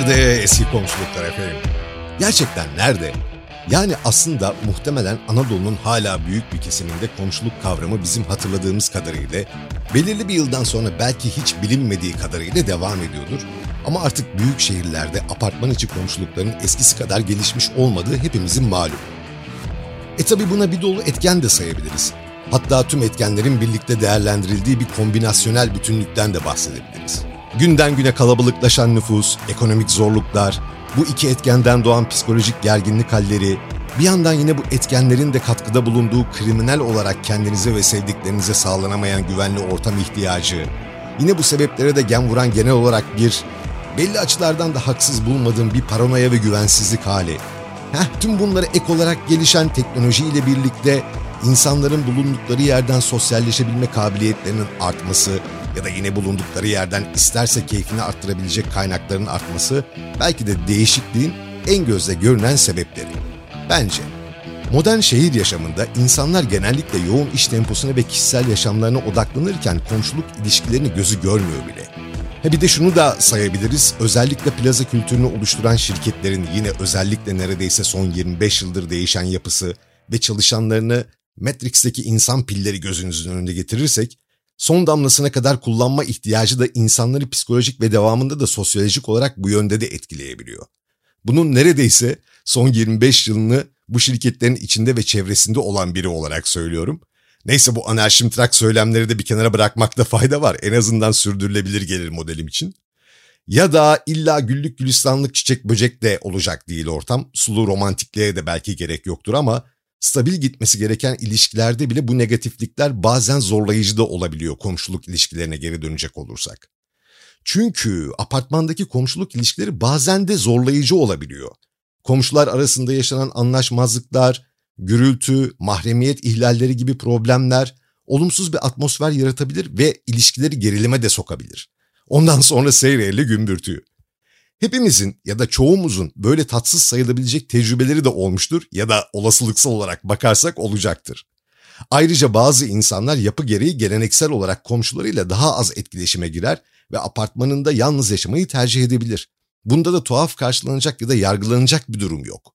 Nerede eski komşuluklar efendim? Gerçekten nerede? Yani aslında muhtemelen Anadolu'nun hala büyük bir kesiminde komşuluk kavramı bizim hatırladığımız kadarıyla belirli bir yıldan sonra belki hiç bilinmediği kadarıyla devam ediyordur. Ama artık büyük şehirlerde apartman içi komşulukların eskisi kadar gelişmiş olmadığı hepimizin malum. E tabi buna bir dolu etken de sayabiliriz. Hatta tüm etkenlerin birlikte değerlendirildiği bir kombinasyonel bütünlükten de bahsedebiliriz. Günden güne kalabalıklaşan nüfus, ekonomik zorluklar, bu iki etkenden doğan psikolojik gerginlik halleri, bir yandan yine bu etkenlerin de katkıda bulunduğu kriminal olarak kendinize ve sevdiklerinize sağlanamayan güvenli ortam ihtiyacı, yine bu sebeplere de gen vuran genel olarak bir, belli açılardan da haksız bulmadığım bir paranoya ve güvensizlik hali. Heh, tüm bunları ek olarak gelişen teknolojiyle birlikte insanların bulundukları yerden sosyalleşebilme kabiliyetlerinin artması ya da yine bulundukları yerden isterse keyfini arttırabilecek kaynakların artması belki de değişikliğin en gözle görünen sebepleri. Bence modern şehir yaşamında insanlar genellikle yoğun iş temposuna ve kişisel yaşamlarına odaklanırken komşuluk ilişkilerini gözü görmüyor bile. Ha bir de şunu da sayabiliriz. Özellikle plaza kültürünü oluşturan şirketlerin yine özellikle neredeyse son 25 yıldır değişen yapısı ve çalışanlarını Matrix'teki insan pilleri gözünüzün önünde getirirsek, son damlasına kadar kullanma ihtiyacı da insanları psikolojik ve devamında da sosyolojik olarak bu yönde de etkileyebiliyor. Bunun neredeyse son 25 yılını bu şirketlerin içinde ve çevresinde olan biri olarak söylüyorum. Neyse bu anarşimtrak söylemleri de bir kenara bırakmakta fayda var. En azından sürdürülebilir gelir modelim için. Ya da illa güllük gülistanlık çiçek böcek de olacak değil ortam. Sulu romantikliğe de belki gerek yoktur ama stabil gitmesi gereken ilişkilerde bile bu negatiflikler bazen zorlayıcı da olabiliyor komşuluk ilişkilerine geri dönecek olursak. Çünkü apartmandaki komşuluk ilişkileri bazen de zorlayıcı olabiliyor. Komşular arasında yaşanan anlaşmazlıklar, gürültü, mahremiyet ihlalleri gibi problemler olumsuz bir atmosfer yaratabilir ve ilişkileri gerilime de sokabilir. Ondan sonra seyreyle gümbürtüyü. Hepimizin ya da çoğumuzun böyle tatsız sayılabilecek tecrübeleri de olmuştur ya da olasılıksal olarak bakarsak olacaktır. Ayrıca bazı insanlar yapı gereği geleneksel olarak komşularıyla daha az etkileşime girer ve apartmanında yalnız yaşamayı tercih edebilir. Bunda da tuhaf karşılanacak ya da yargılanacak bir durum yok.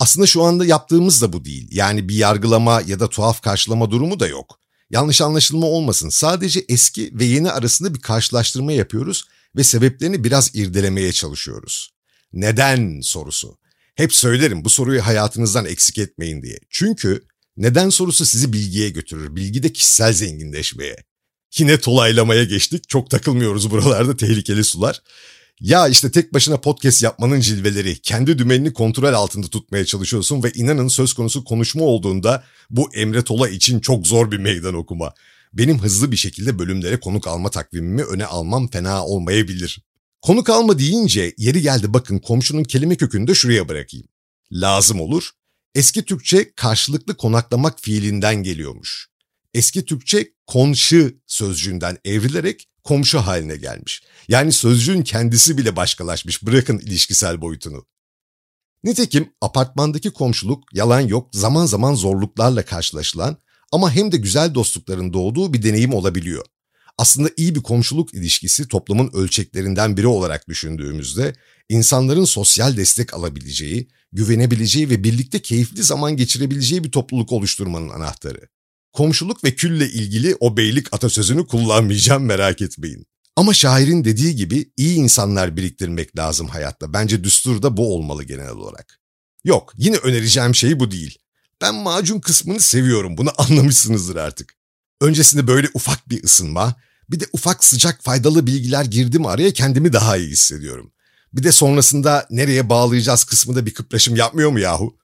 Aslında şu anda yaptığımız da bu değil. Yani bir yargılama ya da tuhaf karşılama durumu da yok. Yanlış anlaşılma olmasın. Sadece eski ve yeni arasında bir karşılaştırma yapıyoruz ve sebeplerini biraz irdelemeye çalışıyoruz. Neden sorusu. Hep söylerim bu soruyu hayatınızdan eksik etmeyin diye. Çünkü neden sorusu sizi bilgiye götürür. Bilgi de kişisel zenginleşmeye. Yine tolaylamaya geçtik. Çok takılmıyoruz buralarda tehlikeli sular. Ya işte tek başına podcast yapmanın cilveleri, kendi dümenini kontrol altında tutmaya çalışıyorsun ve inanın söz konusu konuşma olduğunda bu Emre Tola için çok zor bir meydan okuma. Benim hızlı bir şekilde bölümlere konuk alma takvimimi öne almam fena olmayabilir. Konuk alma deyince yeri geldi bakın komşunun kelime kökünü de şuraya bırakayım. Lazım olur. Eski Türkçe karşılıklı konaklamak fiilinden geliyormuş. Eski Türkçe konşı sözcüğünden evrilerek komşu haline gelmiş. Yani sözcüğün kendisi bile başkalaşmış bırakın ilişkisel boyutunu. Nitekim apartmandaki komşuluk yalan yok zaman zaman zorluklarla karşılaşılan ama hem de güzel dostlukların doğduğu bir deneyim olabiliyor. Aslında iyi bir komşuluk ilişkisi toplumun ölçeklerinden biri olarak düşündüğümüzde insanların sosyal destek alabileceği, güvenebileceği ve birlikte keyifli zaman geçirebileceği bir topluluk oluşturmanın anahtarı. Komşuluk ve külle ilgili o beylik atasözünü kullanmayacağım merak etmeyin. Ama şairin dediği gibi iyi insanlar biriktirmek lazım hayatta. Bence düstur da bu olmalı genel olarak. Yok, yine önereceğim şey bu değil. Ben macun kısmını seviyorum, bunu anlamışsınızdır artık. Öncesinde böyle ufak bir ısınma, bir de ufak sıcak faydalı bilgiler girdim araya kendimi daha iyi hissediyorum. Bir de sonrasında nereye bağlayacağız kısmında bir kıpraşım yapmıyor mu yahu?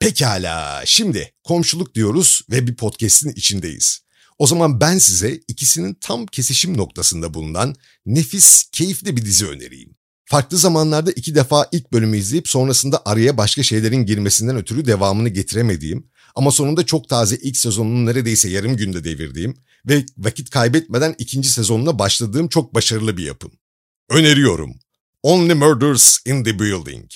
Pekala, şimdi komşuluk diyoruz ve bir podcast'in içindeyiz. O zaman ben size ikisinin tam kesişim noktasında bulunan nefis, keyifli bir dizi önereyim. Farklı zamanlarda iki defa ilk bölümü izleyip sonrasında araya başka şeylerin girmesinden ötürü devamını getiremediğim ama sonunda çok taze ilk sezonunu neredeyse yarım günde devirdiğim ve vakit kaybetmeden ikinci sezonuna başladığım çok başarılı bir yapım. Öneriyorum. Only Murders in the Building.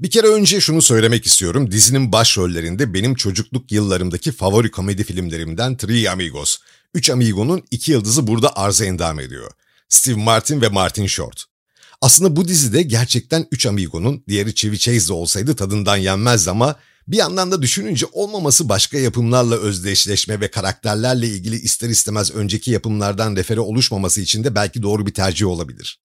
Bir kere önce şunu söylemek istiyorum. Dizinin başrollerinde benim çocukluk yıllarımdaki favori komedi filmlerimden Three Amigos. Üç Amigo'nun iki yıldızı burada arıza endam ediyor. Steve Martin ve Martin Short. Aslında bu dizide gerçekten 3 amigonun, diğeri Chevy Chase olsaydı tadından yenmezdi ama bir yandan da düşününce olmaması başka yapımlarla özdeşleşme ve karakterlerle ilgili ister istemez önceki yapımlardan refere oluşmaması için de belki doğru bir tercih olabilir.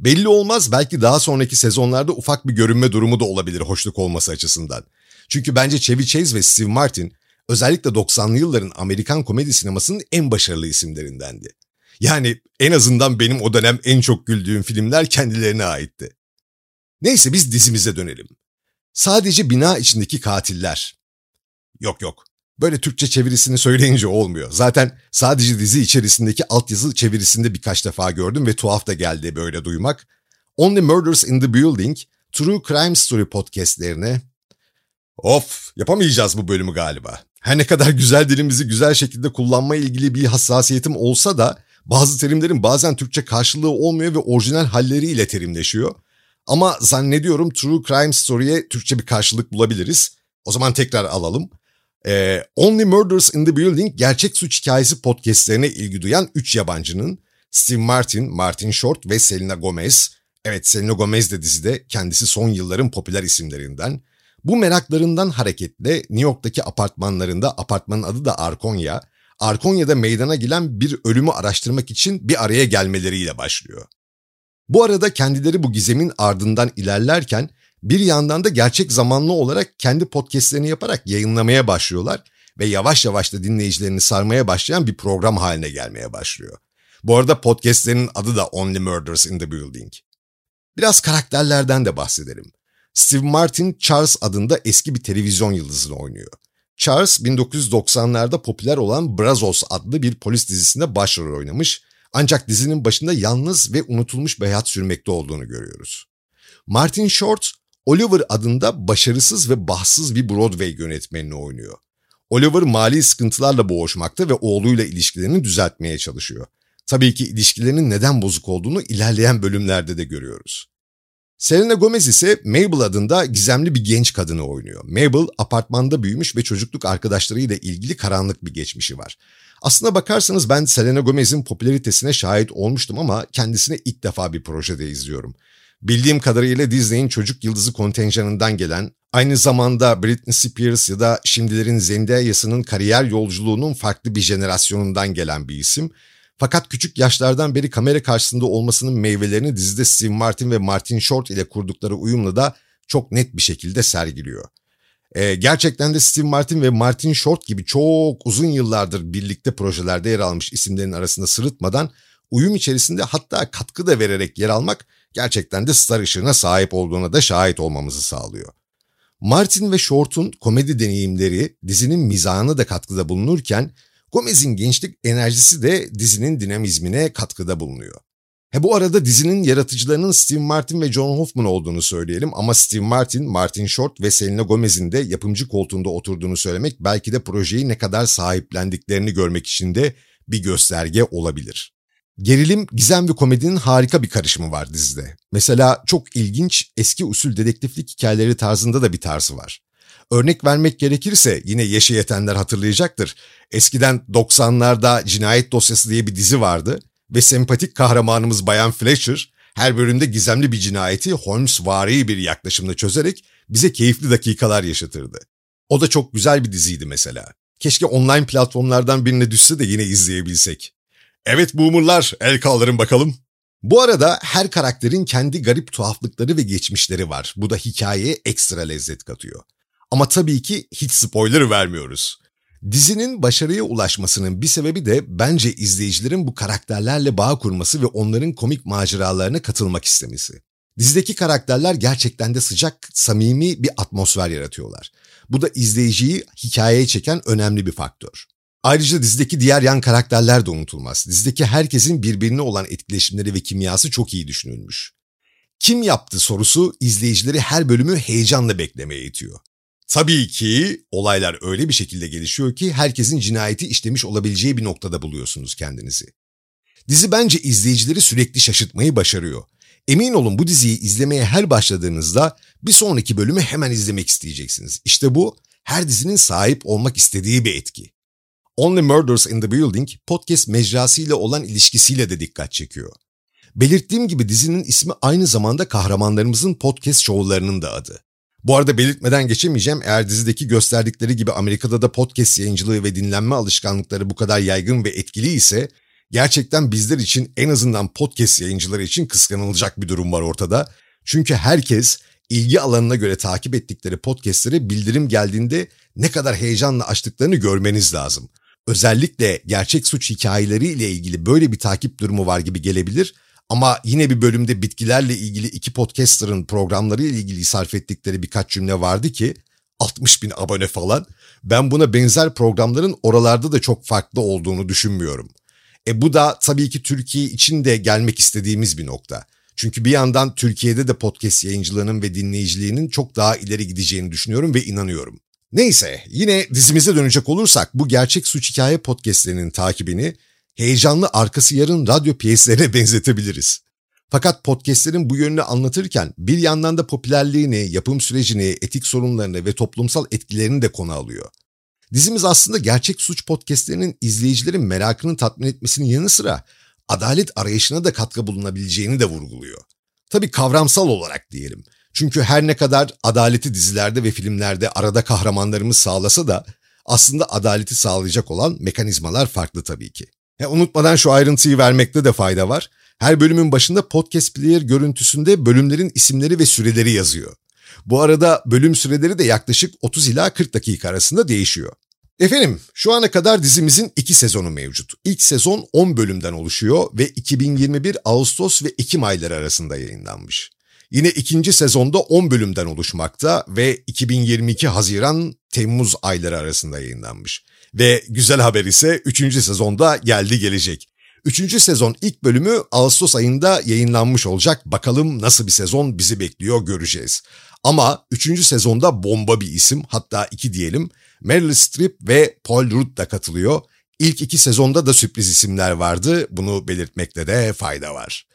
Belli olmaz belki daha sonraki sezonlarda ufak bir görünme durumu da olabilir hoşluk olması açısından. Çünkü bence Chevy Chase ve Steve Martin özellikle 90'lı yılların Amerikan komedi sinemasının en başarılı isimlerindendi. Yani en azından benim o dönem en çok güldüğüm filmler kendilerine aitti. Neyse biz dizimize dönelim. Sadece bina içindeki katiller. Yok yok. Böyle Türkçe çevirisini söyleyince olmuyor. Zaten sadece dizi içerisindeki altyazı çevirisinde birkaç defa gördüm ve tuhaf da geldi böyle duymak. Only Murders in the Building, True Crime Story podcastlerine... Of yapamayacağız bu bölümü galiba. Her ne kadar güzel dilimizi güzel şekilde kullanma ilgili bir hassasiyetim olsa da bazı terimlerin bazen Türkçe karşılığı olmuyor ve orijinal halleriyle terimleşiyor. Ama zannediyorum True Crime Story'e Türkçe bir karşılık bulabiliriz. O zaman tekrar alalım. Ee, Only Murders in the Building gerçek suç hikayesi podcastlerine ilgi duyan 3 yabancının Steve Martin, Martin Short ve Selena Gomez. Evet Selena Gomez de dizide kendisi son yılların popüler isimlerinden. Bu meraklarından hareketle New York'taki apartmanlarında apartmanın adı da Arkonya, Arkonya'da meydana gelen bir ölümü araştırmak için bir araya gelmeleriyle başlıyor. Bu arada kendileri bu gizemin ardından ilerlerken bir yandan da gerçek zamanlı olarak kendi podcastlerini yaparak yayınlamaya başlıyorlar ve yavaş yavaş da dinleyicilerini sarmaya başlayan bir program haline gelmeye başlıyor. Bu arada podcastlerinin adı da Only Murders in the Building. Biraz karakterlerden de bahsedelim. Steve Martin Charles adında eski bir televizyon yıldızını oynuyor. Charles 1990'larda popüler olan Brazos adlı bir polis dizisinde başrol oynamış ancak dizinin başında yalnız ve unutulmuş bir hayat sürmekte olduğunu görüyoruz. Martin Short, Oliver adında başarısız ve bahtsız bir Broadway yönetmenini oynuyor. Oliver mali sıkıntılarla boğuşmakta ve oğluyla ilişkilerini düzeltmeye çalışıyor. Tabii ki ilişkilerinin neden bozuk olduğunu ilerleyen bölümlerde de görüyoruz. Selena Gomez ise Mabel adında gizemli bir genç kadını oynuyor. Mabel apartmanda büyümüş ve çocukluk arkadaşlarıyla ilgili karanlık bir geçmişi var. Aslına bakarsanız ben Selena Gomez'in popülaritesine şahit olmuştum ama kendisini ilk defa bir projede izliyorum. Bildiğim kadarıyla Disney'in çocuk yıldızı kontenjanından gelen, aynı zamanda Britney Spears ya da şimdilerin Zendaya'sının kariyer yolculuğunun farklı bir jenerasyonundan gelen bir isim. Fakat küçük yaşlardan beri kamera karşısında olmasının meyvelerini dizide Steve Martin ve Martin Short ile kurdukları uyumla da çok net bir şekilde sergiliyor. Ee, gerçekten de Steve Martin ve Martin Short gibi çok uzun yıllardır birlikte projelerde yer almış isimlerin arasında sırıtmadan uyum içerisinde hatta katkı da vererek yer almak gerçekten de star ışığına sahip olduğuna da şahit olmamızı sağlıyor. Martin ve Short'un komedi deneyimleri dizinin mizahına da katkıda bulunurken Gomez'in gençlik enerjisi de dizinin dinamizmine katkıda bulunuyor. He bu arada dizinin yaratıcılarının Steve Martin ve John Hoffman olduğunu söyleyelim ama Steve Martin, Martin Short ve Selena Gomez'in de yapımcı koltuğunda oturduğunu söylemek belki de projeyi ne kadar sahiplendiklerini görmek için de bir gösterge olabilir. Gerilim, gizem ve komedinin harika bir karışımı var dizide. Mesela çok ilginç eski usul dedektiflik hikayeleri tarzında da bir tarzı var. Örnek vermek gerekirse yine yaşı yetenler hatırlayacaktır. Eskiden 90'larda Cinayet Dosyası diye bir dizi vardı ve sempatik kahramanımız Bayan Fletcher her bölümde gizemli bir cinayeti Holmes-vari bir yaklaşımla çözerek bize keyifli dakikalar yaşatırdı. O da çok güzel bir diziydi mesela. Keşke online platformlardan birine düşse de yine izleyebilsek. Evet boomerlar el kaldırın bakalım. Bu arada her karakterin kendi garip tuhaflıkları ve geçmişleri var. Bu da hikayeye ekstra lezzet katıyor. Ama tabii ki hiç spoiler vermiyoruz. Dizinin başarıya ulaşmasının bir sebebi de bence izleyicilerin bu karakterlerle bağ kurması ve onların komik maceralarına katılmak istemesi. Dizideki karakterler gerçekten de sıcak, samimi bir atmosfer yaratıyorlar. Bu da izleyiciyi hikayeye çeken önemli bir faktör. Ayrıca dizideki diğer yan karakterler de unutulmaz. Dizideki herkesin birbirine olan etkileşimleri ve kimyası çok iyi düşünülmüş. Kim yaptı sorusu izleyicileri her bölümü heyecanla beklemeye itiyor. Tabii ki olaylar öyle bir şekilde gelişiyor ki herkesin cinayeti işlemiş olabileceği bir noktada buluyorsunuz kendinizi. Dizi bence izleyicileri sürekli şaşırtmayı başarıyor. Emin olun bu diziyi izlemeye her başladığınızda bir sonraki bölümü hemen izlemek isteyeceksiniz. İşte bu her dizinin sahip olmak istediği bir etki. Only Murders in the Building podcast mecrasıyla olan ilişkisiyle de dikkat çekiyor. Belirttiğim gibi dizinin ismi aynı zamanda kahramanlarımızın podcast şovlarının da adı. Bu arada belirtmeden geçemeyeceğim eğer dizideki gösterdikleri gibi Amerika'da da podcast yayıncılığı ve dinlenme alışkanlıkları bu kadar yaygın ve etkili ise gerçekten bizler için en azından podcast yayıncıları için kıskanılacak bir durum var ortada. Çünkü herkes ilgi alanına göre takip ettikleri podcastlere bildirim geldiğinde ne kadar heyecanla açtıklarını görmeniz lazım. Özellikle gerçek suç hikayeleriyle ilgili böyle bir takip durumu var gibi gelebilir ama yine bir bölümde bitkilerle ilgili iki podcaster'ın programları ile ilgili sarf ettikleri birkaç cümle vardı ki 60 bin abone falan. Ben buna benzer programların oralarda da çok farklı olduğunu düşünmüyorum. E bu da tabii ki Türkiye için de gelmek istediğimiz bir nokta. Çünkü bir yandan Türkiye'de de podcast yayıncılığının ve dinleyiciliğinin çok daha ileri gideceğini düşünüyorum ve inanıyorum. Neyse yine dizimize dönecek olursak bu gerçek suç hikaye podcastlerinin takibini heyecanlı arkası yarın radyo piyeslerine benzetebiliriz. Fakat podcastlerin bu yönünü anlatırken bir yandan da popülerliğini, yapım sürecini, etik sorunlarını ve toplumsal etkilerini de konu alıyor. Dizimiz aslında gerçek suç podcastlerinin izleyicilerin merakını tatmin etmesinin yanı sıra adalet arayışına da katkı bulunabileceğini de vurguluyor. Tabii kavramsal olarak diyelim. Çünkü her ne kadar adaleti dizilerde ve filmlerde arada kahramanlarımız sağlasa da aslında adaleti sağlayacak olan mekanizmalar farklı tabii ki. Ya unutmadan şu ayrıntıyı vermekte de fayda var. Her bölümün başında podcast player görüntüsünde bölümlerin isimleri ve süreleri yazıyor. Bu arada bölüm süreleri de yaklaşık 30 ila 40 dakika arasında değişiyor. Efendim şu ana kadar dizimizin iki sezonu mevcut. İlk sezon 10 bölümden oluşuyor ve 2021 Ağustos ve Ekim ayları arasında yayınlanmış. Yine ikinci sezonda 10 bölümden oluşmakta ve 2022 Haziran-Temmuz ayları arasında yayınlanmış. Ve güzel haber ise 3. sezonda geldi gelecek. 3. sezon ilk bölümü Ağustos ayında yayınlanmış olacak. Bakalım nasıl bir sezon bizi bekliyor göreceğiz. Ama 3. sezonda bomba bir isim hatta iki diyelim. Meryl Streep ve Paul Rudd da katılıyor. İlk iki sezonda da sürpriz isimler vardı. Bunu belirtmekte de fayda var.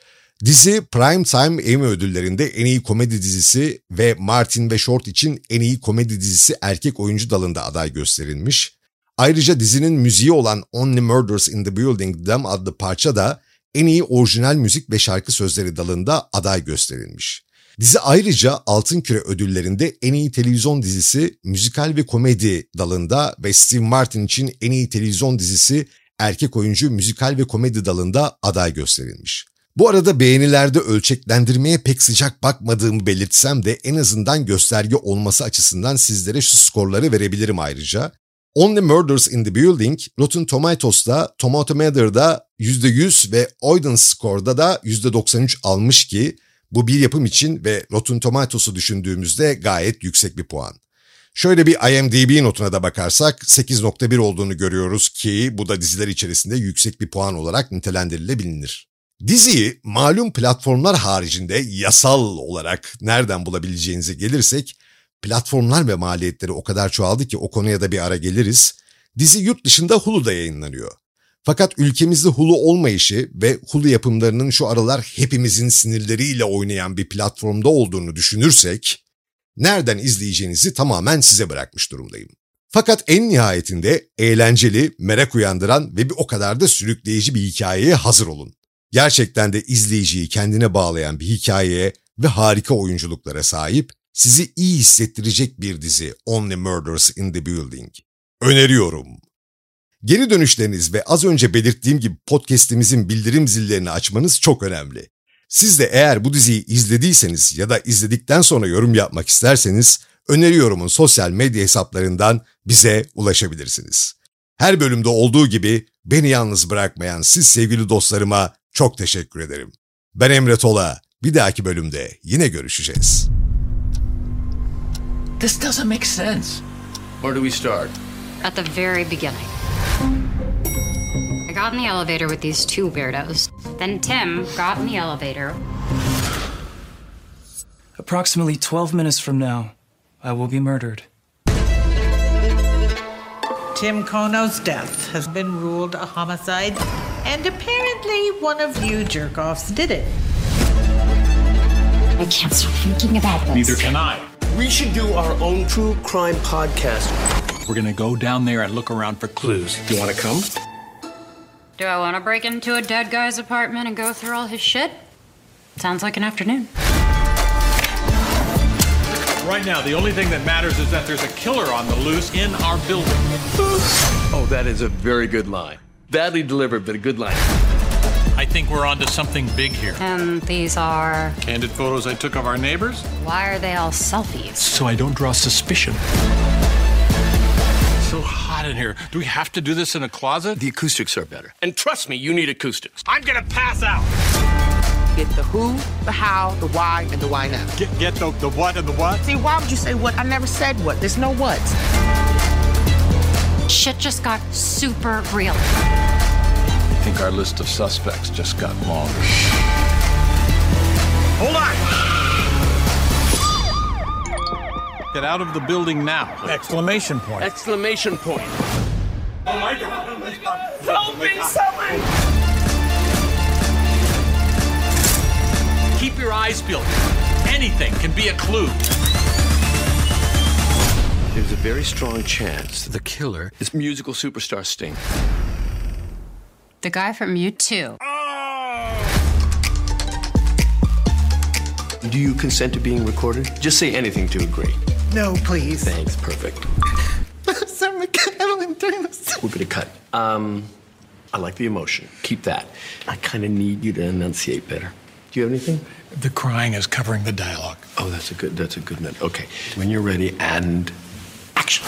Dizi Prime Time Emmy ödüllerinde en iyi komedi dizisi ve Martin ve Short için en iyi komedi dizisi erkek oyuncu dalında aday gösterilmiş. Ayrıca dizinin müziği olan Only Murders in the Building Them adlı parça da en iyi orijinal müzik ve şarkı sözleri dalında aday gösterilmiş. Dizi ayrıca Altın Küre ödüllerinde en iyi televizyon dizisi, müzikal ve komedi dalında ve Steve Martin için en iyi televizyon dizisi, erkek oyuncu müzikal ve komedi dalında aday gösterilmiş. Bu arada beğenilerde ölçeklendirmeye pek sıcak bakmadığımı belirtsem de en azından gösterge olması açısından sizlere şu skorları verebilirim ayrıca. Only Murders in the Building, Rotten Tomatoes'da, Tomatometer'da %100 ve Audience Score'da da %93 almış ki bu bir yapım için ve Rotten Tomatoes'u düşündüğümüzde gayet yüksek bir puan. Şöyle bir IMDb notuna da bakarsak 8.1 olduğunu görüyoruz ki bu da diziler içerisinde yüksek bir puan olarak nitelendirilebilir. Diziyi malum platformlar haricinde yasal olarak nereden bulabileceğinize gelirsek platformlar ve maliyetleri o kadar çoğaldı ki o konuya da bir ara geliriz. Dizi yurt dışında Hulu'da yayınlanıyor. Fakat ülkemizde Hulu olmayışı ve Hulu yapımlarının şu aralar hepimizin sinirleriyle oynayan bir platformda olduğunu düşünürsek, nereden izleyeceğinizi tamamen size bırakmış durumdayım. Fakat en nihayetinde eğlenceli, merak uyandıran ve bir o kadar da sürükleyici bir hikayeye hazır olun. Gerçekten de izleyiciyi kendine bağlayan bir hikayeye ve harika oyunculuklara sahip, sizi iyi hissettirecek bir dizi Only Murders in the Building. Öneriyorum. Geri dönüşleriniz ve az önce belirttiğim gibi podcast'imizin bildirim zillerini açmanız çok önemli. Siz de eğer bu diziyi izlediyseniz ya da izledikten sonra yorum yapmak isterseniz öneriyorumun sosyal medya hesaplarından bize ulaşabilirsiniz. Her bölümde olduğu gibi beni yalnız bırakmayan siz sevgili dostlarıma çok teşekkür ederim. Ben Emre Tola. Bir dahaki bölümde yine görüşeceğiz. This doesn't make sense. Where do we start? At the very beginning. I got in the elevator with these two weirdos. Then Tim got in the elevator. Approximately 12 minutes from now, I will be murdered. Tim Kono's death has been ruled a homicide, and apparently one of you jerk offs did it. I can't stop thinking about this. Neither can I. We should do our own true crime podcast. We're gonna go down there and look around for clues. Do you want to come? Do I want to break into a dead guy's apartment and go through all his shit? Sounds like an afternoon. Right now, the only thing that matters is that there's a killer on the loose in our building. Oh, that is a very good line. Badly delivered, but a good line. I think we're onto something big here. And these are. Candid photos I took of our neighbors, Why are they all selfies? so I don't draw suspicion. It's So hot in here. Do we have to do this in a closet? The acoustics are better. And trust me, you need acoustics. I'm gonna pass out. Get the who, the how, the why, and the why now. Get, get the, the what and the what? See, why would you say what? I never said what. There's no what. Shit just got super real. I our list of suspects just got longer. Hold on! Get out of the building now! Exclamation point. Exclamation point. Oh Help! Oh oh Keep your eyes peeled. Anything can be a clue. There's a very strong chance that the killer is musical superstar Sting. The guy from you too. Do you consent to being recorded? Just say anything to agree. No, please. Thanks, perfect. Sarah McCallum doing this. We're gonna cut. Um, I like the emotion. Keep that. I kind of need you to enunciate better. Do you have anything? The crying is covering the dialogue. Oh, that's a good. That's a good note. Okay, when you're ready, and action.